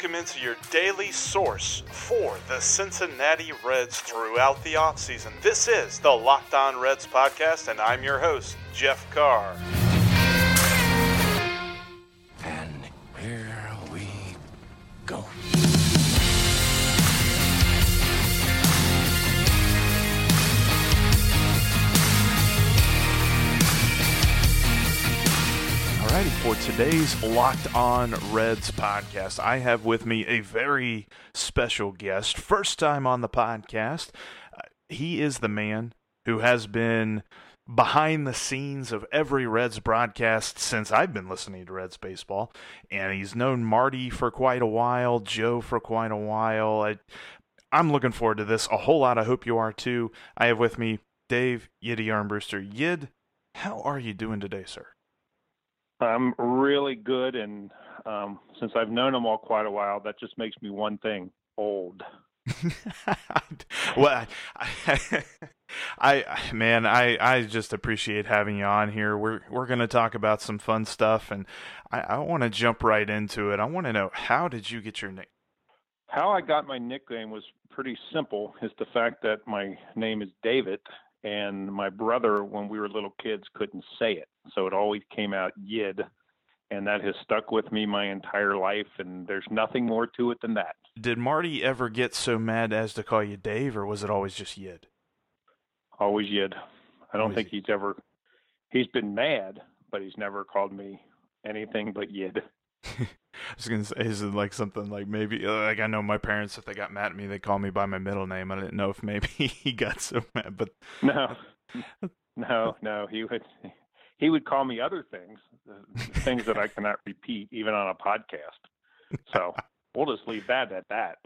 Welcome into your daily source for the Cincinnati Reds throughout the offseason. This is the Locked On Reds podcast, and I'm your host, Jeff Carr. Alrighty, for today's Locked On Reds podcast, I have with me a very special guest. First time on the podcast. Uh, he is the man who has been behind the scenes of every Reds broadcast since I've been listening to Reds baseball. And he's known Marty for quite a while, Joe for quite a while. I, I'm looking forward to this a whole lot. I hope you are too. I have with me Dave Yiddy Armbruster. Yid, how are you doing today, sir? I'm really good, and um, since I've known them all quite a while, that just makes me one thing: old. well, I, I, man, I, I just appreciate having you on here. We're we're going to talk about some fun stuff, and I, I want to jump right into it. I want to know how did you get your name? How I got my nickname was pretty simple. Is the fact that my name is David, and my brother, when we were little kids, couldn't say it, so it always came out Yid, and that has stuck with me my entire life. And there's nothing more to it than that. Did Marty ever get so mad as to call you Dave, or was it always just Yid? Always Yid. I don't Always think he's ever. He's been mad, but he's never called me anything but Yid. I was gonna say, is it like something like maybe like I know my parents if they got mad at me they call me by my middle name. I didn't know if maybe he got so mad, but No, no, no. He would he would call me other things, things that I cannot repeat even on a podcast. So we'll just leave that at that.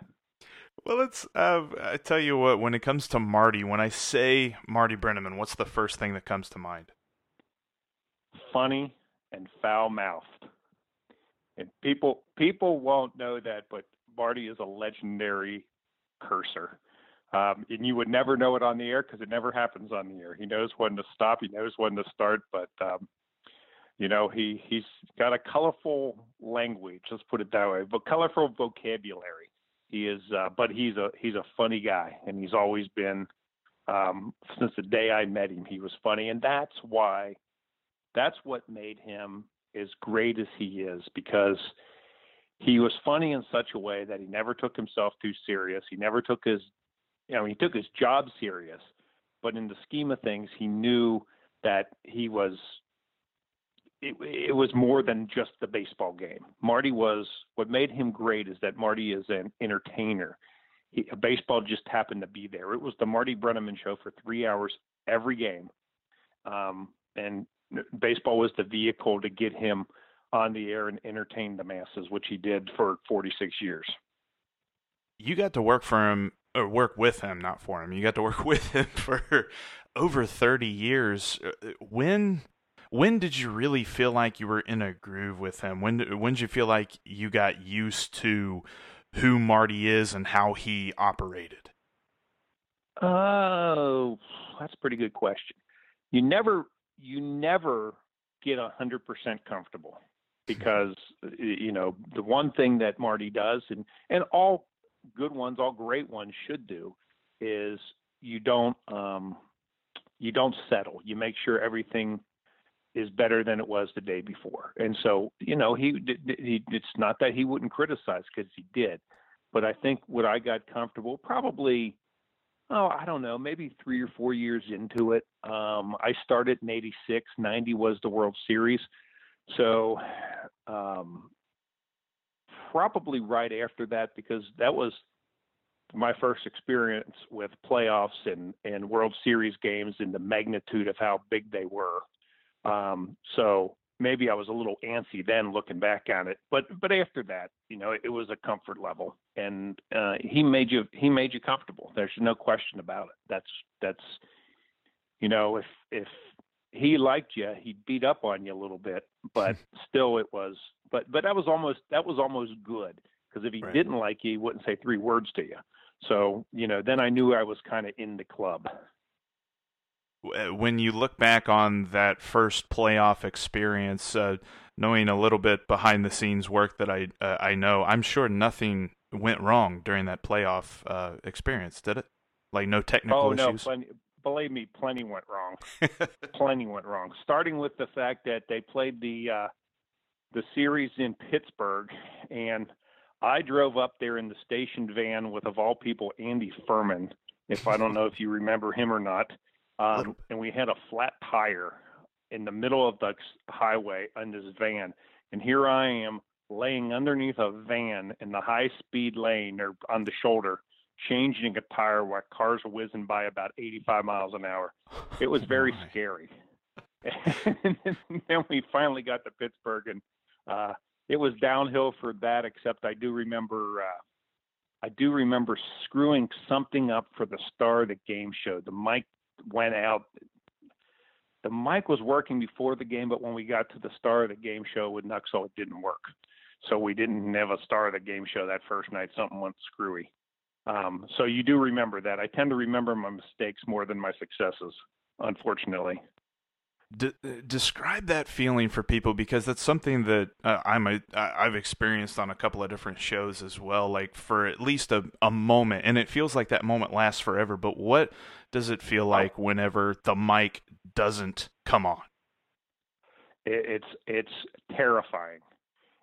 Well, let's. Uh, I tell you what. When it comes to Marty, when I say Marty Brennaman, what's the first thing that comes to mind? Funny and foul mouthed. And people people won't know that, but Marty is a legendary cursor. Um, and you would never know it on the air because it never happens on the air. He knows when to stop. He knows when to start. But um, you know, he he's got a colorful language. Let's put it that way. But colorful vocabulary. He is, uh, but he's a he's a funny guy, and he's always been um, since the day I met him. He was funny, and that's why. That's what made him as great as he is because he was funny in such a way that he never took himself too serious. He never took his, you know, he took his job serious, but in the scheme of things, he knew that he was. It, it was more than just the baseball game. Marty was what made him great is that Marty is an entertainer. He, baseball just happened to be there. It was the Marty Brennaman show for three hours every game, um, and baseball was the vehicle to get him on the air and entertain the masses, which he did for 46 years. You got to work for him, or work with him, not for him. You got to work with him for over 30 years. Uh, When when did you really feel like you were in a groove with him? When when did you feel like you got used to who Marty is and how he operated? Oh, that's a pretty good question. You never you never get a hundred percent comfortable because you know the one thing that Marty does and and all good ones, all great ones should do is you don't um you don't settle. You make sure everything is better than it was the day before. And so, you know, he, he it's not that he wouldn't criticize because he did, but I think what I got comfortable probably oh, I don't know, maybe three or four years into it. Um, I started in 86, 90 was the World Series. So um, probably right after that, because that was my first experience with playoffs and, and World Series games and the magnitude of how big they were. Um, so maybe I was a little antsy then looking back on it, but but after that, you know, it was a comfort level, and uh, he made you he made you comfortable. There's no question about it. That's that's you know, if if he liked you, he'd beat up on you a little bit, but still it was. But but that was almost that was almost good because if he Right. didn't like you, he wouldn't say three words to you. So you know, then I knew I was kind of in the club. When you look back on that first playoff experience, uh, knowing a little bit behind the scenes work that I uh, I know, I'm sure nothing went wrong during that playoff uh, experience, did it? Like no technical oh no, issues. plenty, believe me, plenty went wrong. plenty went wrong. Starting with the fact that they played the uh, the series in Pittsburgh, and I drove up there in the station van with, of all people, Andy Furman. If I don't know if you remember him or not, um, and we had a flat tire in the middle of the highway on this van, and here I am laying underneath a van in the high speed lane or on the shoulder changing a tire while cars were whizzing by about 85 miles an hour. It was very My. scary. and then we finally got to Pittsburgh, and uh, it was downhill for that. Except I do remember, uh, I do remember screwing something up for the star of the game show. The mic went out. The mic was working before the game, but when we got to the star of the game show with Nuxhall, it didn't work. So we didn't have a star of the game show that first night. Something went screwy. Um, so you do remember that. I tend to remember my mistakes more than my successes, unfortunately. De- uh, describe that feeling for people because that's something that uh, I'm a I've experienced on a couple of different shows as well. Like for at least a a moment, and it feels like that moment lasts forever. But what does it feel like whenever the mic doesn't come on? It's it's terrifying,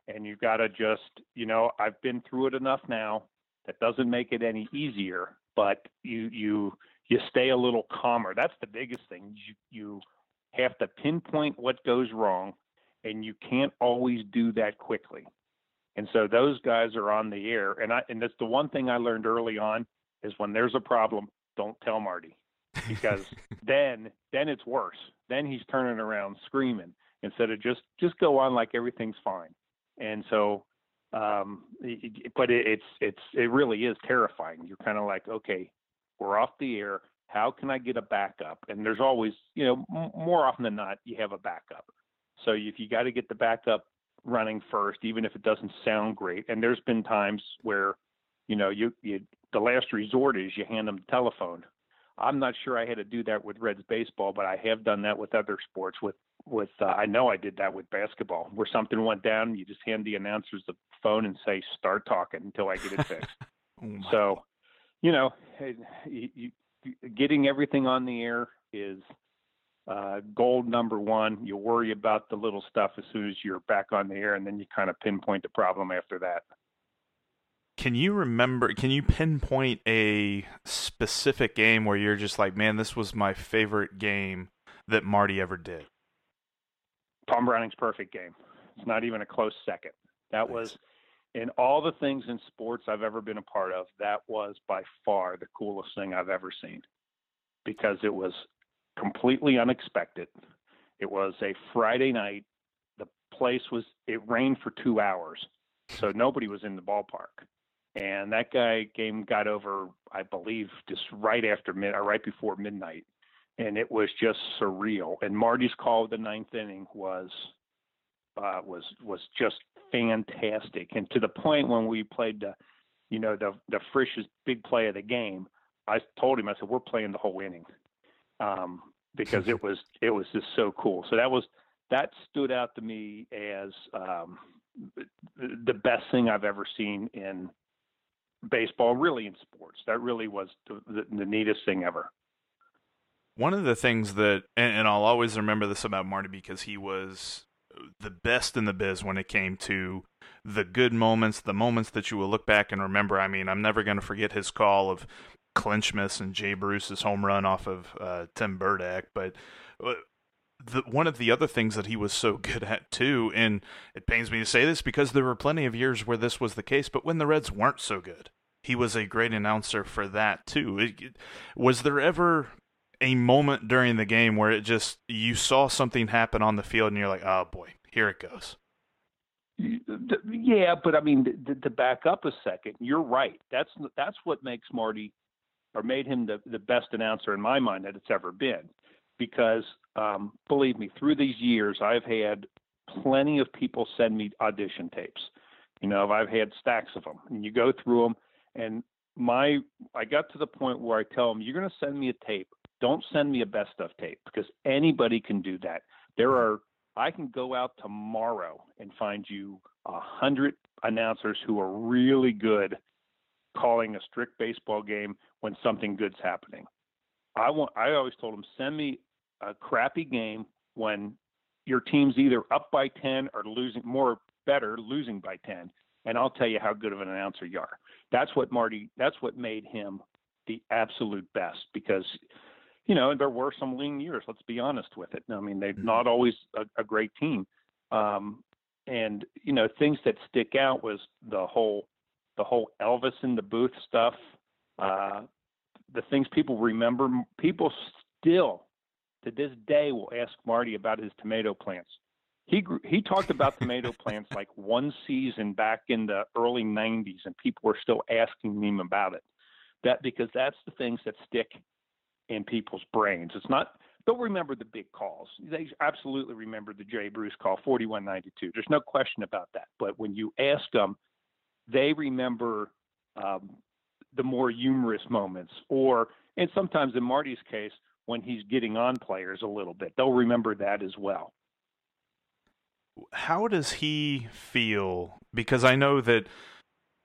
and you've got to just you know I've been through it enough now. That doesn't make it any easier, but you you you stay a little calmer. That's the biggest thing. You you have to pinpoint what goes wrong, and you can't always do that quickly. And so those guys are on the air, and I and that's the one thing I learned early on is when there's a problem, don't tell Marty because then then it's worse. Then he's turning around screaming instead of just just go on like everything's fine. And so, um, but it, it's it's it really is terrifying. You're kind of like, okay, we're off the air. How can I get a backup? And there's always, you know, m- more often than not, you have a backup. So if you got to get the backup running first, even if it doesn't sound great. And there's been times where, you know, you you the last resort is you hand them the telephone. I'm not sure I had to do that with Reds baseball, but I have done that with other sports. With with uh, I know I did that with basketball, where something went down, you just hand the announcers the phone and say, "Start talking until I get it fixed." Oh so, you know, you, you, getting everything on the air is uh, goal number one. You worry about the little stuff as soon as you're back on the air, and then you kind of pinpoint the problem after that. Can you remember? Can you pinpoint a specific game where you're just like, man, this was my favorite game that Marty ever did? Tom Browning's perfect game. It's not even a close second. That was in all the things in sports I've ever been a part of, that was by far the coolest thing I've ever seen because it was completely unexpected. It was a Friday night. The place was, it rained for two hours. So nobody was in the ballpark. And that guy game got over, I believe, just right after mid, or right before midnight and it was just surreal. And Marty's call of the ninth inning was uh, was was just fantastic, and to the point when we played the, you know, the the Frisch's big play of the game, I told him I said we're playing the whole inning, um, because it was it was just so cool. So that was that stood out to me as um, the best thing I've ever seen in baseball, really in sports. That really was the, the, the neatest thing ever. One of the things that, and, and I'll always remember this about Marty because he was the best in the biz when it came to the good moments, the moments that you will look back and remember. I mean, I'm never going to forget his call of Clinchmas and Jay Bruce's home run off of uh, Tim Byrdak, but. Uh, the, one of the other things that he was so good at too, and it pains me to say this because there were plenty of years where this was the case, but when the Reds weren't so good, he was a great announcer for that too. Was there ever a moment during the game where it just you saw something happen on the field and you're like, oh boy, here it goes. Yeah, but I mean, to, to back up a second, you're right. That's that's what makes Marty, or made him the the best announcer in my mind that it's ever been. because um, believe me, through these years, I've had plenty of people send me audition tapes. You know, I've had stacks of them, and you go through them. And my, I got to the point where I tell them, "You're going to send me a tape. Don't send me a best of tape because anybody can do that. There are, I can go out tomorrow and find you a hundred announcers who are really good calling a strict baseball game when something good's happening. I want. I always told them, send me a crappy game when your team's either up by 10 or losing more better losing by 10 and I'll tell you how good of an announcer you are. That's what Marty that's what made him the absolute best because you know, there were some lean years, let's be honest with it. I mean, they're mm-hmm. not always a, a great team. Um, and you know, things that stick out was the whole the whole Elvis in the booth stuff. Uh, the things people remember, people still to this day will ask Marty about his tomato plants. He he talked about tomato plants like one season back in the early 90s, and people were still asking him about it. That because that's the things that stick in people's brains. It's not they'll remember the big calls. They absolutely remember the Jay Bruce call, 4192. There's no question about that. But when you ask them, they remember um, the more humorous moments, or and sometimes in Marty's case, when he's getting on players a little bit. They'll remember that as well. How does he feel? Because I know that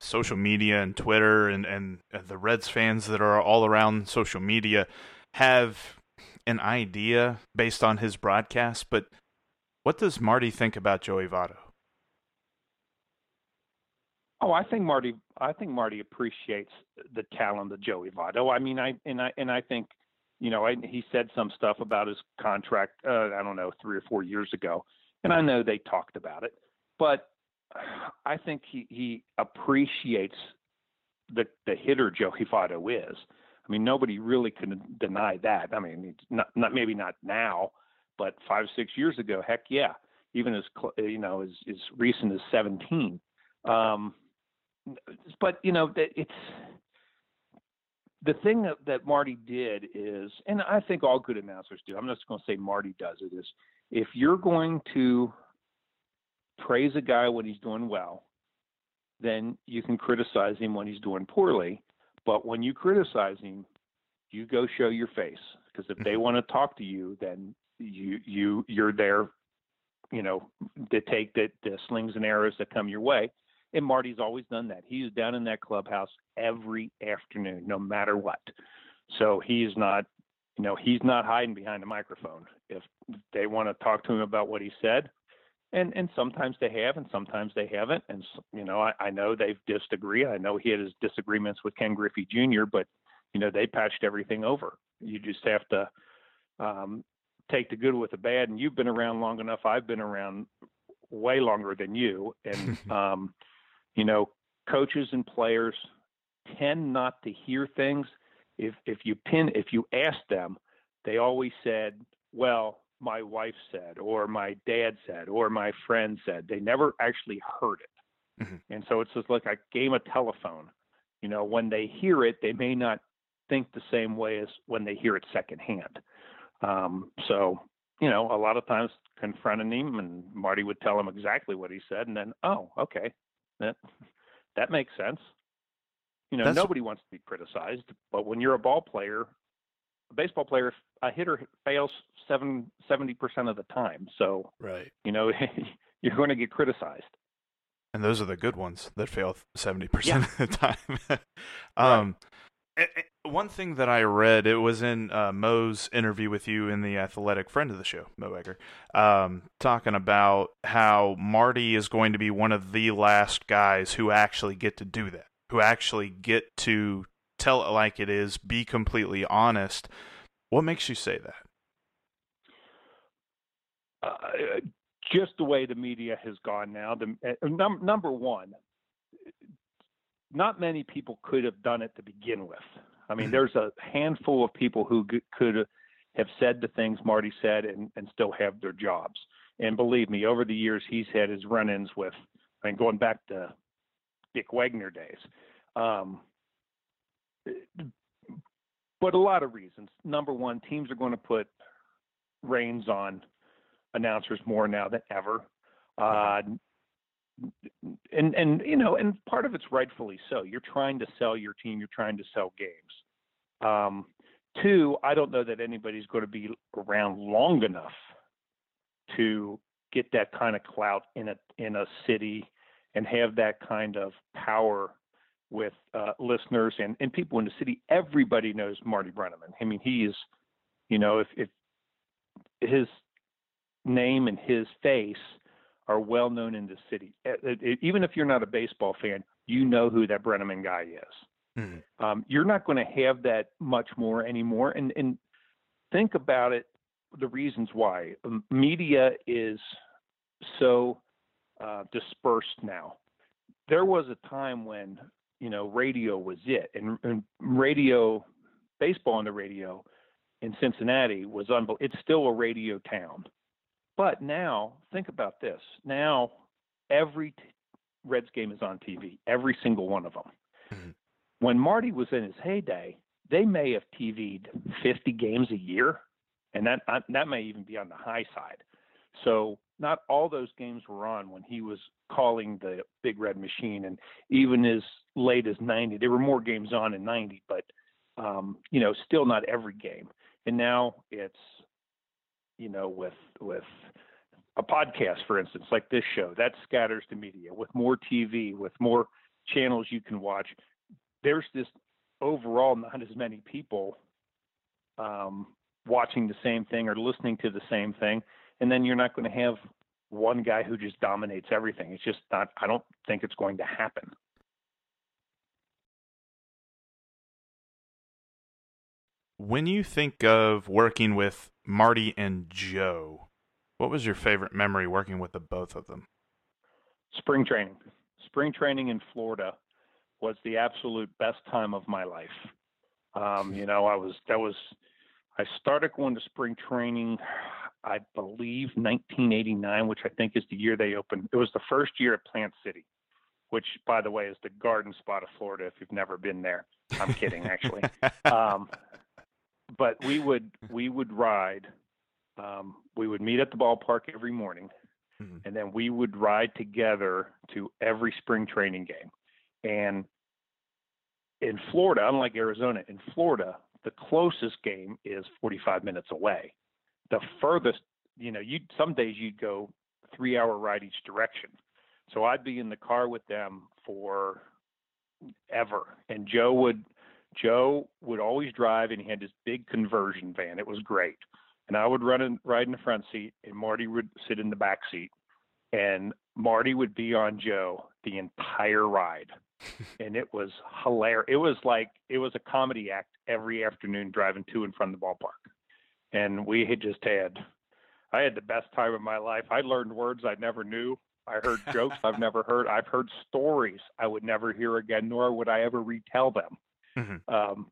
social media and Twitter and, and the Reds fans that are all around social media have an idea based on his broadcast, but what does Marty think about Joey Votto? Oh, I think Marty. I think Marty appreciates the talent of Joey Votto. I mean, I and I and I think you know, I, he said some stuff about his contract, uh, I don't know, three or four years ago. And I know they talked about it, but I think he, he appreciates the, the hitter Joey Votto is. I mean, nobody really can deny that. I mean, not, not maybe not now, but five, six years ago, heck yeah, even as you know, as, as recent as 17. Um, but you know, it's the thing that, that Marty did is, and I think all good announcers do, I'm just going to say Marty does it, is if you're going to praise a guy when he's doing well, then you can criticize him when he's doing poorly. But when you criticize him, you go show your face because if they mm-hmm. want to talk to you, then you you you're there, you know, to take the, the slings and arrows that come your way. And Marty's always done that. He's down in that clubhouse every afternoon, no matter what. So he's not, you know, he's not hiding behind a microphone. If they want to talk to him about what he said, and and sometimes they have, and sometimes they haven't. And you know, I, I know they've disagreed. I know he had his disagreements with Ken Griffey Jr., but you know, they patched everything over. You just have to um, take the good with the bad. And you've been around long enough. I've been around way longer than you, and um, you know, coaches and players tend not to hear things. If if you pin if you ask them, they always said, "Well, my wife said," or "My dad said," or "My friend said." They never actually heard it, mm-hmm. and so it's just like a game of telephone. You know, when they hear it, they may not think the same way as when they hear it secondhand. Um, so, you know, a lot of times confronting him, and Marty would tell him exactly what he said, and then, oh, okay, that that makes sense. You know, That's... nobody wants to be criticized, but when you're a ball player, a baseball player, a hitter fails seven seventy percent of the time. So, right, you know, you're going to get criticized. And those are the good ones that fail seventy percent yeah. of the time. um, right one thing that I read, it was in uh, Mo's interview with you in the Athletic, friend of the show, Mo Egger, um, talking about how Marty is going to be one of the last guys who actually get to do that, who actually get to tell it like it is, be completely honest. What makes you say that? Uh, just the way the media has gone now. The, uh, num- number one, not many people could have done it to begin with. I mean, mm-hmm. there's a handful of people who g- could have said the things Marty said and, and still have their jobs. And believe me, over the years, he's had his run ins with, I mean, going back to Dick Wagner days. Um, but a lot of reasons. Number one, teams are going to put reins on announcers more now than ever. Uh, and and you know, and part of it's rightfully so. You're trying to sell your team. You're trying to sell games. Um, two, I don't know that anybody's going to be around long enough to get that kind of clout in a in a city and have that kind of power with uh, listeners and, and people in the city. Everybody knows Marty Brennaman. I mean, he is, you know, if, if his name and his face are well known in the city. Even if you're not a baseball fan, you know who that Brennaman guy is. Mm-hmm. Um, you're not going to have that much more anymore. And, and think about it the reasons why. Media is so uh, dispersed now. There was a time when you know radio was it, and, and radio, baseball on the radio in Cincinnati was unbelievable. It's still a radio town. But now, think about this. Now, every t- Reds game is on TV, every single one of them. Mm-hmm. When Marty was in his heyday, they may have TV'd 50 games a year, and that uh, that may even be on the high side. So not all those games were on when he was calling the Big Red Machine, and even as late as 90, there were more games on in 90, but um, you know, still not every game. And now it's you know, with with a podcast, for instance, like this show, that scatters the media with more TV, with more channels you can watch. There's this overall not as many people um, watching the same thing or listening to the same thing, and then you're not going to have one guy who just dominates everything. It's just not. I don't think it's going to happen. When you think of working with Marty and Joe, what was your favorite memory working with the both of them? Spring training. Spring training in Florida was the absolute best time of my life. Um, you know, I was that was I started going to spring training, I believe 1989, which I think is the year they opened. It was the first year at Plant City, which, by the way, is the garden spot of Florida. If you've never been there, I'm kidding, actually. um, but we would we would ride. Um, we would meet at the ballpark every morning, mm-hmm. and then we would ride together to every spring training game. And in Florida, unlike Arizona, in Florida, the closest game is 45 minutes away. The furthest, you know, you some days you'd go three hour ride each direction. So I'd be in the car with them for ever. And Joe would Joe would always drive, and he had this big conversion van. It was great. And I would run and ride in the front seat, and Marty would sit in the back seat. And Marty would be on Joe the entire ride. and it was hilarious. It was like it was a comedy act every afternoon driving to and from the ballpark. And we had just had I had the best time of my life. I learned words I never knew. I heard jokes I've never heard. I've heard stories I would never hear again, nor would I ever retell them. Mm-hmm. Um,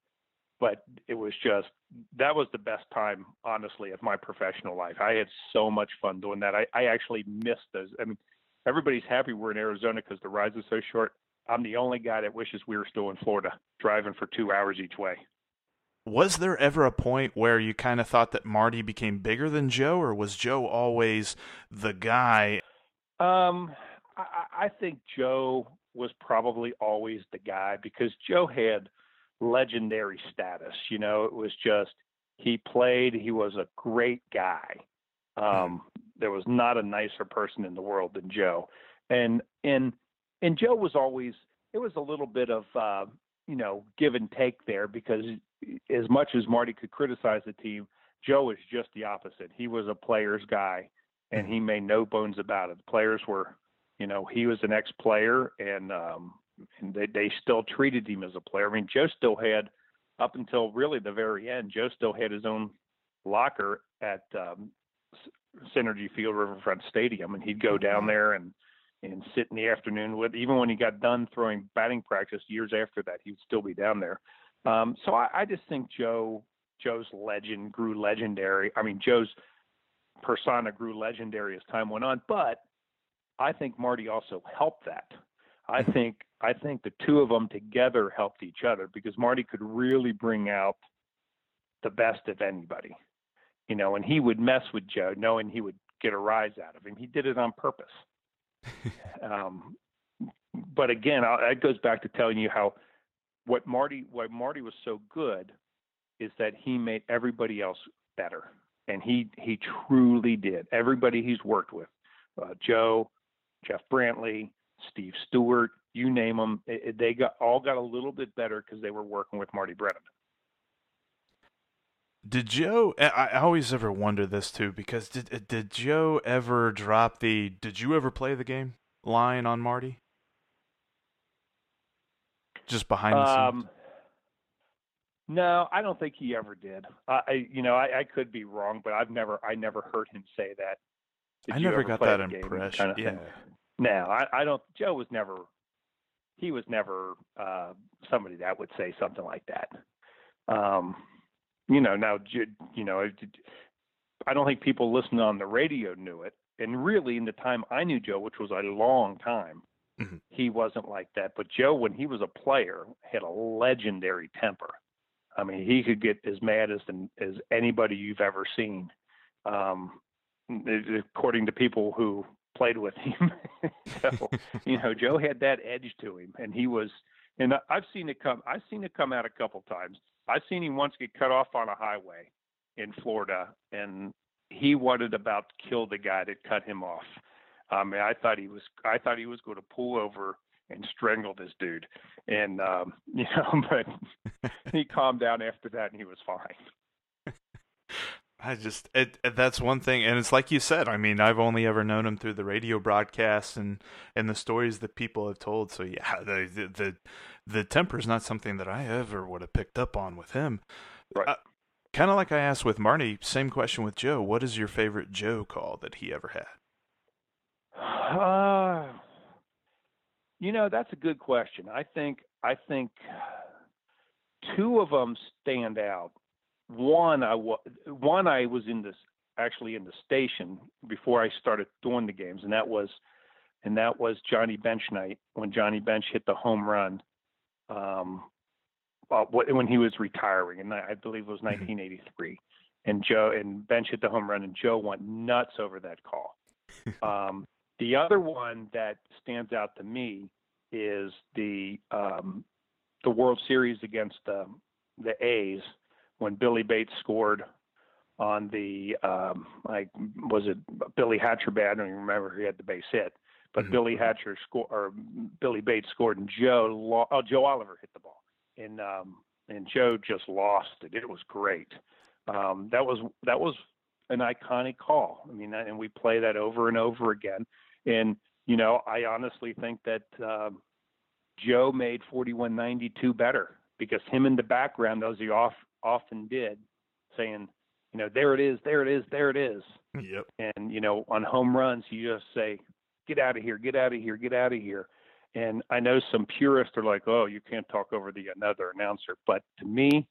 but it was just that was the best time, honestly, of my professional life. I had so much fun doing that. I, I actually missed those. I mean, everybody's happy we're in Arizona because the rides are so short. I'm the only guy that wishes we were still in Florida, driving for two hours each way. Was there ever a point where you kind of thought that Marty became bigger than Joe, or was Joe always the guy? Um, I, I think Joe was probably always the guy because Joe had legendary status. You know, it was just he played. He was a great guy. Um, there was not a nicer person in the world than Joe, and and and Joe was always. It was a little bit of uh, you know give and take there because as much as Marty could criticize the team, Joe was just the opposite. He was a player's guy, and he made no bones about it. The players were, you know, he was an ex-player, and um, and they, they still treated him as a player. I mean, Joe still had, up until really the very end, Joe still had his own locker at um, Cinergy Field Riverfront Stadium, and he'd go down mm-hmm. there and and sit in the afternoon with. Even when he got done throwing batting practice years after that, he'd still be down there. Um, so I, I just think Joe Joe's legend grew legendary. I mean, Joe's persona grew legendary as time went on, but I think Marty also helped that. I think I think the two of them together helped each other because Marty could really bring out the best of anybody. you know, and he would mess with Joe, knowing he would get a rise out of him. He did it on purpose. um, but again, I, that goes back to telling you how what Marty what Marty was so good is that he made everybody else better, and he he truly did. Everybody he's worked with, uh, Joe, Jeff Brantley, Steve Stewart, you name them, it, they got all got a little bit better because they were working with Marty Brennaman. Did Joe? I always ever wonder this too because did did Joe ever drop the "Did you ever play the game?" line on Marty? Just behind the um, scenes. No, I don't think he ever did. I, you know, I, I, could be wrong, but I've never, I never heard him say that. Did I never got that impression. Kind of yeah. Thing? No, I, I don't. Joe was never. He was never uh, somebody that would say something like that. Um, you know, now, you know, I don't think people listening on the radio knew it. And really, in the time I knew Joe, which was a long time, mm-hmm. he wasn't like that. But Joe, when he was a player, had a legendary temper. I mean, he could get as mad as as anybody you've ever seen, um, according to people who played with him. so, you know, Joe had that edge to him, and he was. And I've seen it come. I've seen it come out a couple times. I've seen him once get cut off on a highway in Florida, and he wanted about to kill the guy that cut him off. I mean, I thought he was. I thought he was going to pull over and strangle this dude, and um, you know, but he calmed down after that, and he was fine. I just it, it, that's one thing, and it's like you said. I mean, I've only ever known him through the radio broadcasts and and the stories that people have told. So yeah, the the the, the temper is not something that I ever would have picked up on with him. Right. Uh, kind of like I asked with Marty. Same question with Joe. What is your favorite Joe call that he ever had? Uh, you know, that's a good question. I think I think two of them stand out one I was one I was in this actually in the station before I started doing the games, and that was and that was Johnny Bench night when Johnny Bench hit the home run. Um, uh, when he was retiring, and I believe it was 1983. Mm-hmm. And Joe and Bench hit the home run, and Joe went nuts over that call. um, the other one that stands out to me is the um, the World Series against the the A's when Billy Bates scored on the um, like was it Billy Hatcher bad? I don't even remember he had the base hit, but mm-hmm. Billy Hatcher scored or Billy Bates scored and Joe oh, Joe Oliver hit the ball and um, and Joe just lost it. It was great. Um, that was that was an iconic call. I mean, and we play that over and over again. And you know, I honestly think that um, Joe made 4192 better because him in the background, as he off often did, saying, you know, there it is, there it is, there it is. Yep. And you know, on home runs, you just say, get out of here, get out of here, get out of here. And I know some purists are like, oh, you can't talk over the another announcer, but to me,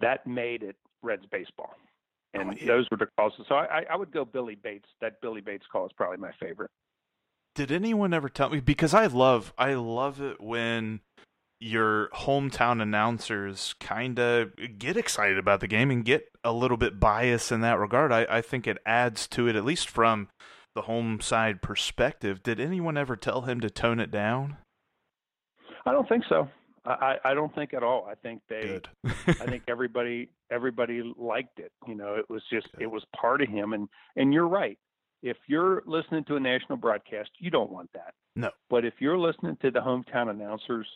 that made it Reds baseball. Oh, and oh, yeah. those were the calls. So I, I would go Billy Bates. That Billy Bates call is probably my favorite. Did anyone ever tell me? Because I love, I love it when your hometown announcers kind of get excited about the game and get a little bit biased in that regard. I, I think it adds to it, at least from the home side perspective. Did anyone ever tell him to tone it down? I don't think so. I, I don't think at all. I think they, I think everybody, everybody liked it. You know, it was just, Good. it was part of him. And, and you're right. If you're listening to a national broadcast, you don't want that. No. But if you're listening to the hometown announcers,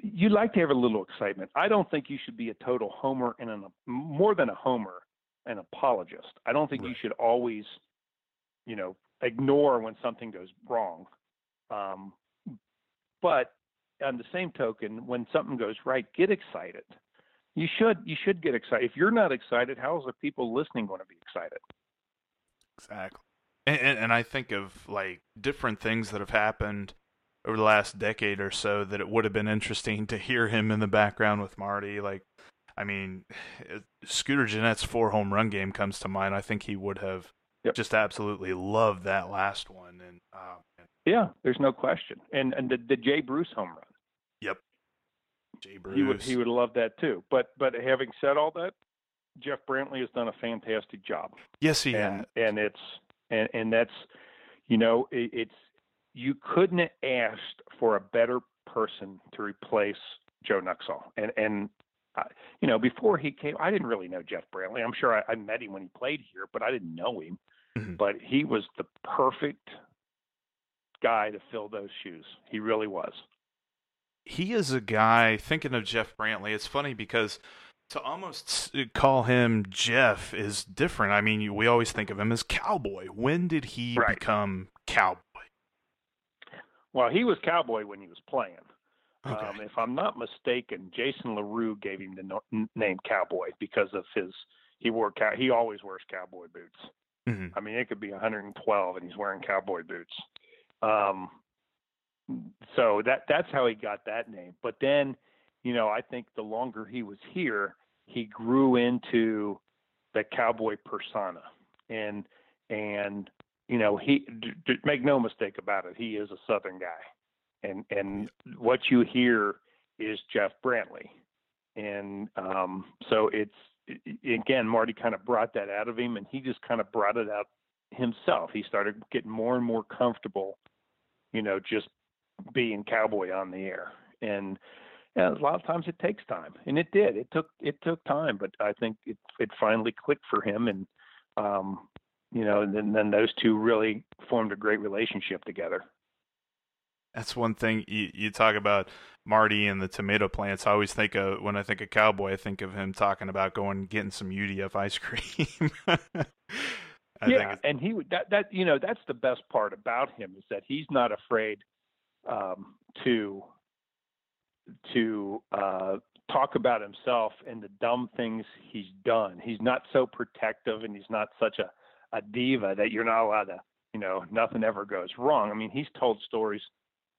you like to have a little excitement. I don't think you should be a total homer and an, more than a homer, an apologist. I don't think right. you should always, you know, ignore when something goes wrong. Um, but on the same token, when something goes right, get excited. You should you should get excited. If you're not excited, how is the people listening going to be excited? Exactly. And, and, and I think of like different things that have happened over the last decade or so that it would have been interesting to hear him in the background with Marty. Like, I mean, Scooter Gennett's four home run game comes to mind. I think he would have yep. just absolutely loved that last one. And uh, yeah, there's no question. And and the, the Jay Bruce home run. Yep. Jay Bruce. He would he would love that too. But but having said all that, Jeff Brantley has done a fantastic job. Yes, he and has. and it's and and that's you know it, it's you couldn't have asked for a better person to replace Joe Nuxhall. And and uh, you know before he came, I didn't really know Jeff Brantley. I'm sure I, I met him when he played here, but I didn't know him. Mhm. But he was the perfect guy to fill those shoes. He really was. he is a guy thinking of Jeff Brantley. It's funny because to almost call him Jeff is different. I mean, we always think of him as cowboy. When did he Right. become cowboy? Well, he was cowboy when he was playing. Okay. Um, if I'm not mistaken, Jason LaRue gave him the no- name Cowboy because of his he wore cow- he always wears cowboy boots. Mhm. I mean, it could be 112 and he's wearing cowboy boots. Um, so that that's how he got that name. But then, you know, I think the longer he was here, he grew into the cowboy persona, and and you know, he d- d- make no mistake about it, he is a Southern guy, and and what you hear is Jeff Brantley, and um, so it's again Marty kind of brought that out of him, and he just kind of brought it out himself. He started getting more and more comfortable, you know, just being cowboy on the air, and yeah, a lot of times it takes time, and it did. It took it took time, but I think it it finally clicked for him, and um, you know, and then, then those two really formed a great relationship together. That's one thing you, you talk about Marty and the tomato plants. I always think of when I think of cowboy, I think of him talking about going and getting some UDF ice cream. Yeah, and he would that that you know that's the best part about him is that he's not afraid um, to to uh, talk about himself and the dumb things he's done. He's not so protective, and he's not such a a diva that you're not allowed to you know nothing ever goes wrong. I mean, he's told stories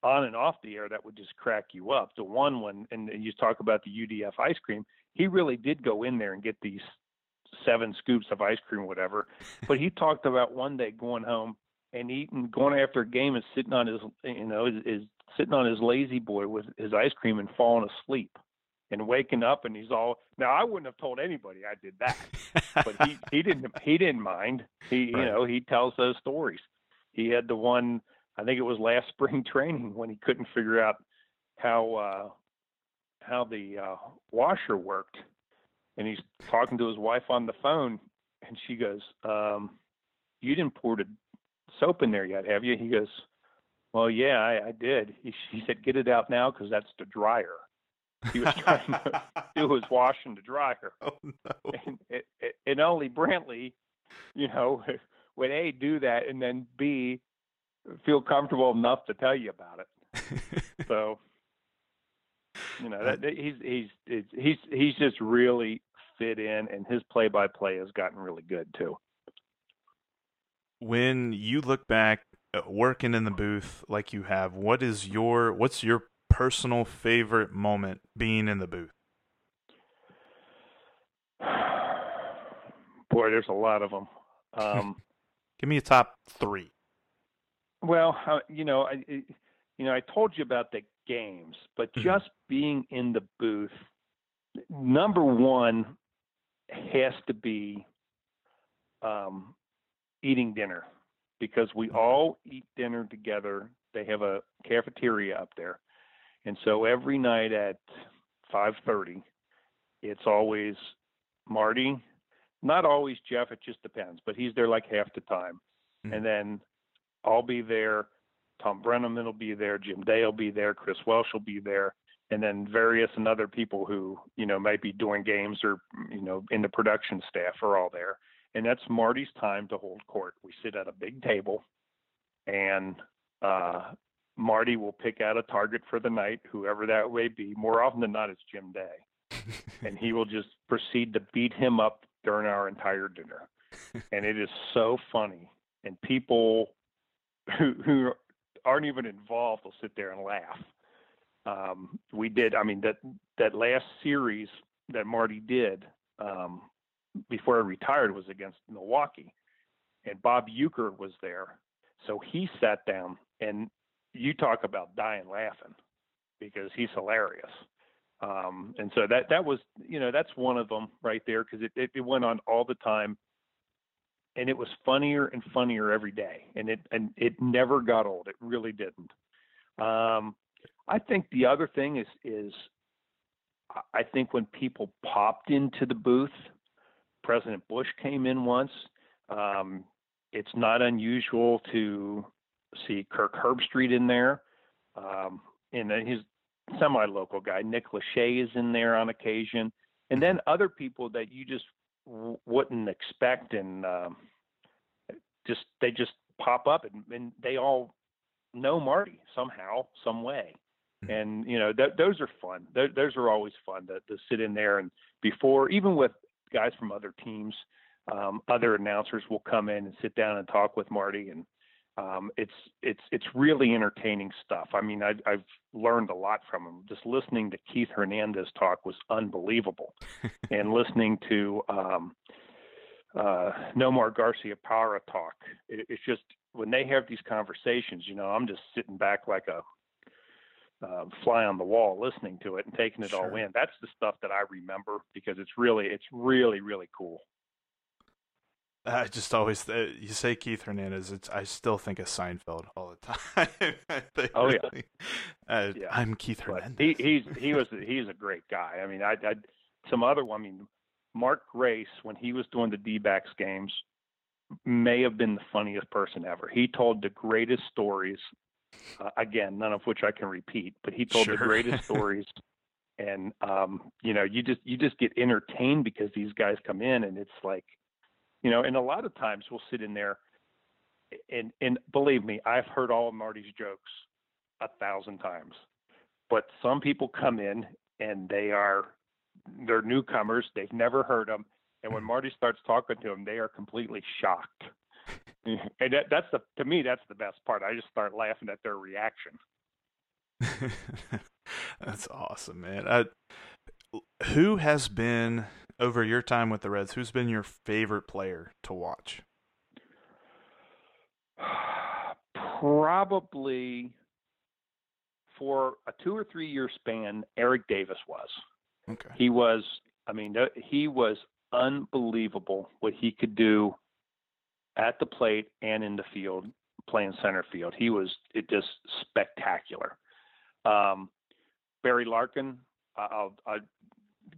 on and off the air that would just crack you up. The one when and you talk about the UDF ice cream, he really did go in there and get these seven scoops of ice cream, whatever. But he talked about one day going home and eating, going after a game and sitting on his, you know, is, is sitting on his lazy boy with his ice cream and falling asleep and waking up and he's all. Now I wouldn't have told anybody I did that, but he he didn't he didn't mind. He Right. you know he tells those stories. He had the one I think it was last spring training when he couldn't figure out how uh how the uh washer worked and he's talking to his wife on the phone and she goes um you didn't pour the soap in there yet have you he goes well yeah i, I did he, he said get it out now because that's the dryer he was trying to do his washing the dryer oh no. and, and- and only brantley you know would a do that and then b feel comfortable enough to tell you about it so you know that, that- he's he's he's he's just really fit in, and his play-by-play has gotten really good too. when you look back uh, working in the booth like you have, what is your what's your personal favorite moment being in the booth? Boy, there's a lot of them. Um, Give me a top three. well, how- you know, I, you know, I told you about the games, but Mhm. just being in the booth, number one has to be um, eating dinner because we all eat dinner together. They have a cafeteria up there, and so every night at five thirty, it's always Marty. Not always Jeff. It just depends, but he's there like half the time, Mhm. and then I'll be there. Thom Brennaman will be there. Jim Day will be there. Chris Welsh will be there. And then various and other people who, you know, might be doing games or, you know, in the production staff are all there. And that's Marty's time to hold court. We sit at a big table and uh, Marty will pick out a target for the night, whoever that may be. More often than not, it's Jim Day. and he will just proceed to beat him up during our entire dinner. and it is so funny. And people who, who aren't even involved will sit there and laugh. Um, we did, I mean, that, that last series that Marty did um, before I retired was against Milwaukee. And Bob Uecker was there. So he sat down and you talk about dying laughing because he's hilarious. Um, and so that that was you know that's one of them right there because it, it it went on all the time, and it was funnier and funnier every day, and it and it never got old. It really didn't. Um, I think the other thing is is I think when people popped into the booth, President Bush came in once. Um, it's not unusual to see Kirk Herbstreit in there. Um, and then his semi-local guy, Nick Lachey, is in there on occasion. And then other people that you just w- wouldn't expect, and um, just they just pop up, and, and they all know Marty somehow, some way. Hmm. And you know, th- those are fun. Th- those are always fun to, to sit in there and before, even with guys from other teams, um, other announcers will come in and sit down and talk with Marty, and um, it's it's it's really entertaining stuff. I mean, I, I've learned a lot from him. Just listening to Keith Hernandez talk was unbelievable, and listening to um, uh, Nomar Garciaparra talk, it, it's just when they have these conversations, you know, I'm just sitting back like a uh, fly on the wall listening to it and taking it all in. That's the stuff that I remember because it's really, it's really, really cool. I just always uh, you say Keith Hernandez. It's I still think of Seinfeld all the time. Oh, yeah. uh, Yeah. I'm Keith Hernandez. he, he's he was he's a great guy. I mean, I, I some other one. I mean, Mark Grace when he was doing the D-backs games may have been the funniest person ever. He told the greatest stories. Uh, again, none of which I can repeat, but he told the greatest stories. And um, you know, you just you just get entertained because these guys come in, and it's like, you know, and a lot of times we'll sit in there, and and believe me, I've heard all of Marty's jokes a thousand times but some people come in and they are they're newcomers they've never heard them and when marty starts talking to them they are completely shocked. And that, that's the to me that's the best part i just start laughing at their reaction. That's awesome, man. Uh, who has been over your time with the Reds? Who's been your favorite player to watch? probably for a two or three year span eric davis was Okay. he was i mean he was unbelievable what he could do at the plate and in the field playing center field he was it just spectacular um, barry larkin I'll, I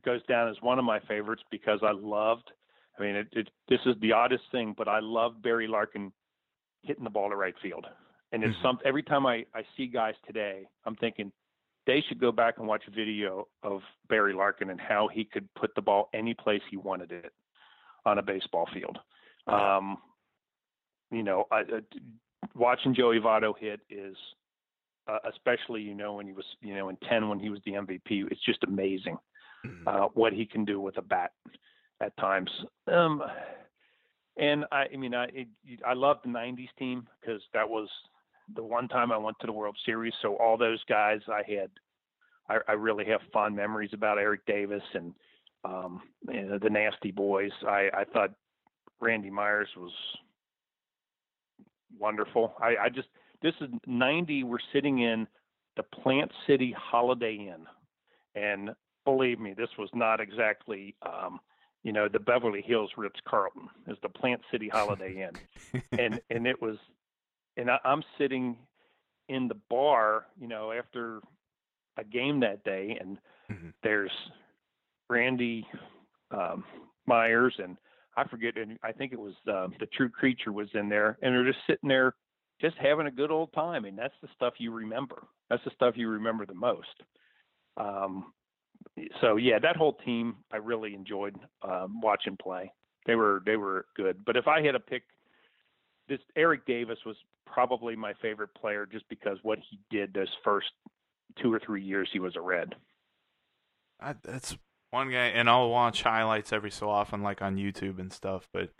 goes down as one of my favorites because i loved i mean it, it this is the oddest thing but i love barry larkin hitting the ball to right field and it's Mhm. some every time I, I see guys today i'm thinking they should go back and watch a video of Barry Larkin and how he could put the ball any place he wanted it on a baseball field. Um, you know, I, I, watching Joey Votto hit is, uh, especially you know when he was you know in ten when he was the MVP, it's just amazing. Uh, what he can do with a bat at times. Um, and I, I mean, I it, I love the '90s team because that was the one time I went to the World Series. So all those guys I had, I, I really have fond memories about Eric Davis and um, the Nasty Boys. I, I thought Randy Myers was wonderful. I, I just this is '90. We're sitting in the Plant City Holiday Inn, and believe me, this was not exactly. Um, you know the Beverly Hills Ritz Carlton is the Plant City Holiday Inn, and and it was, and I, I'm sitting in the bar, you know, after a game that day, and Mhm. there's Randy um, Myers and I forget, and I think it was uh, the True Creature was in there, and they're just sitting there, just having a good old time, and that's the stuff you remember. That's the stuff you remember the most. Um, so yeah, that whole team I really enjoyed um, watching play. They were they were good. But if I had to pick, this Eric Davis was probably my favorite player just because what he did those first two or three years he was a Red. I, that's one guy, and I'll watch highlights every so often, like on YouTube and stuff. But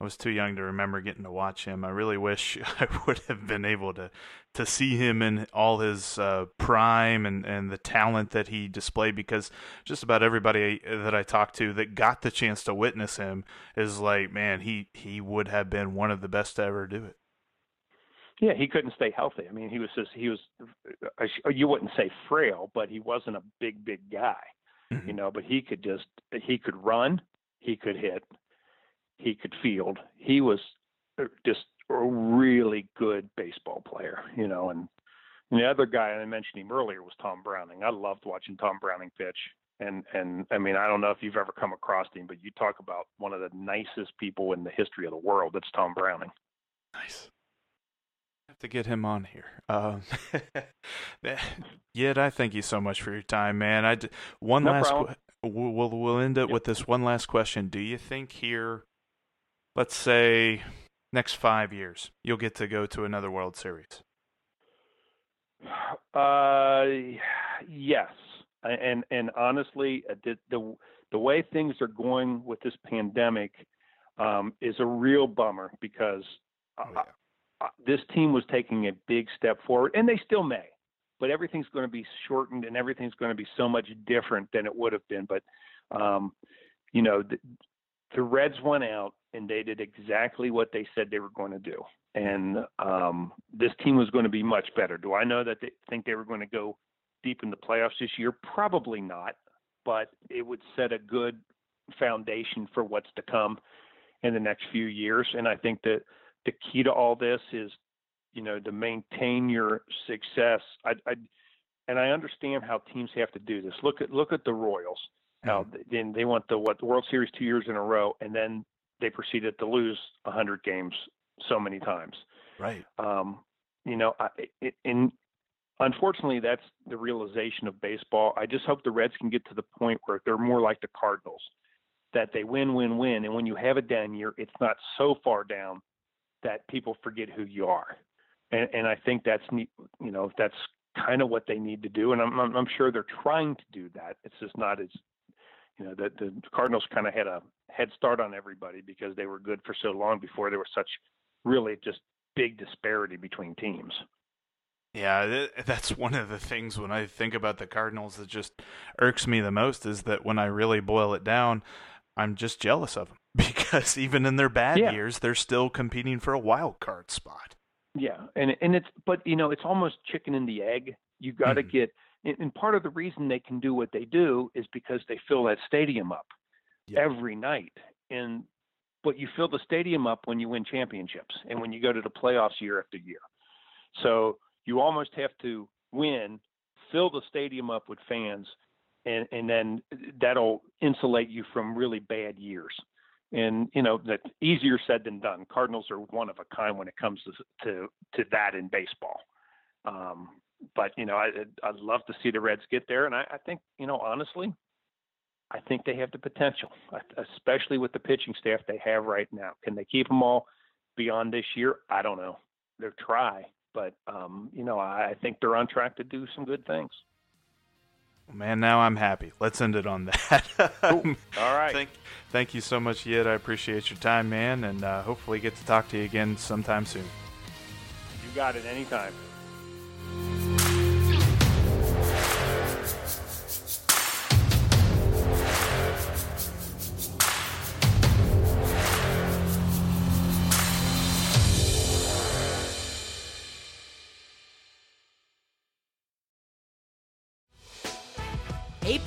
I was too young to remember getting to watch him. I really wish I would have been able to to see him in all his uh, prime and and the talent that he displayed. Because just about everybody that I talked to that got the chance to witness him is like, man, he he would have been one of the best to ever do it. Yeah, he couldn't stay healthy. I mean, he was just he was you wouldn't say frail, but he wasn't a big big guy, mm-hmm. you know. But he could just he could run, he could hit, he could field. He was just a really good baseball player, you know. And, and the other guy I mentioned him earlier was Tom Browning. I loved watching Tom Browning pitch. And and I mean, I don't know if you've ever come across him, but you talk about one of the nicest people in the history of the world. That's Tom Browning. Nice to get him on here. Um, Yid, I thank you so much for your time, man. I one no last qu- we'll we'll end it yep. with this one last question. Do you think here, let's say, next five years, you'll get to go to another World Series? Uh, yes, and and honestly, uh, the the, the way things are going with this pandemic um, is a real bummer because. Oh, yeah. Uh, this team was taking a big step forward, and they still may, but everything's going to be shortened and everything's going to be so much different than it would have been. But, um, you know, the, the Reds went out and they did exactly what they said they were going to do. And um, this team was going to be much better. Do I know that they think they were going to go deep in the playoffs this year? Probably not, but it would set a good foundation for what's to come in the next few years. And I think that the key to all this is, you know, to maintain your success. I, I and I understand how teams have to do this. Look at look at the Royals. How mm-hmm. then they want the what the World Series two years in a row, and then they proceeded to lose hundred games so many times. Right. Um, you know, I, it, and unfortunately, that's the realization of baseball. I just hope the Reds can get to the point where they're more like the Cardinals, that they win, win, win, and when you have a down year, it's not so far down that people forget who you are. And, and I think that's you know that's kind of what they need to do, and I'm, I'm sure they're trying to do that. It's just not as you know the the Cardinals kind of had a head start on everybody because they were good for so long before there was such really just big disparity between teams. Yeah, that's one of the things when I think about the Cardinals that just irks me the most is that when I really boil it down, I'm just jealous of them because even in their bad yeah. years, they're still competing for a wild card spot. Yeah, and and it's but you know it's almost chicken and the egg. You got to mm-hmm. get and part of the reason they can do what they do is because they fill that stadium up yeah. every night. And but you fill the stadium up when you win championships and when you go to the playoffs year after year. So you almost have to win, fill the stadium up with fans, and and then that'll insulate you from really bad years. And you know that's easier said than done. Cardinals are one of a kind when it comes to to, to that in baseball. Um, but you know, I, I'd love to see the Reds get there, and I, I think you know honestly, I think they have the potential, especially with the pitching staff they have right now. Can they keep them all beyond this year? I don't know. They'll try, but um, you know, I, I think they're on track to do some good things. Man, now I'm happy. Let's end it on that. cool. All right. Thank, thank you so much, Yid. I appreciate your time, man, and uh, hopefully get to talk to you again sometime soon. You got it anytime.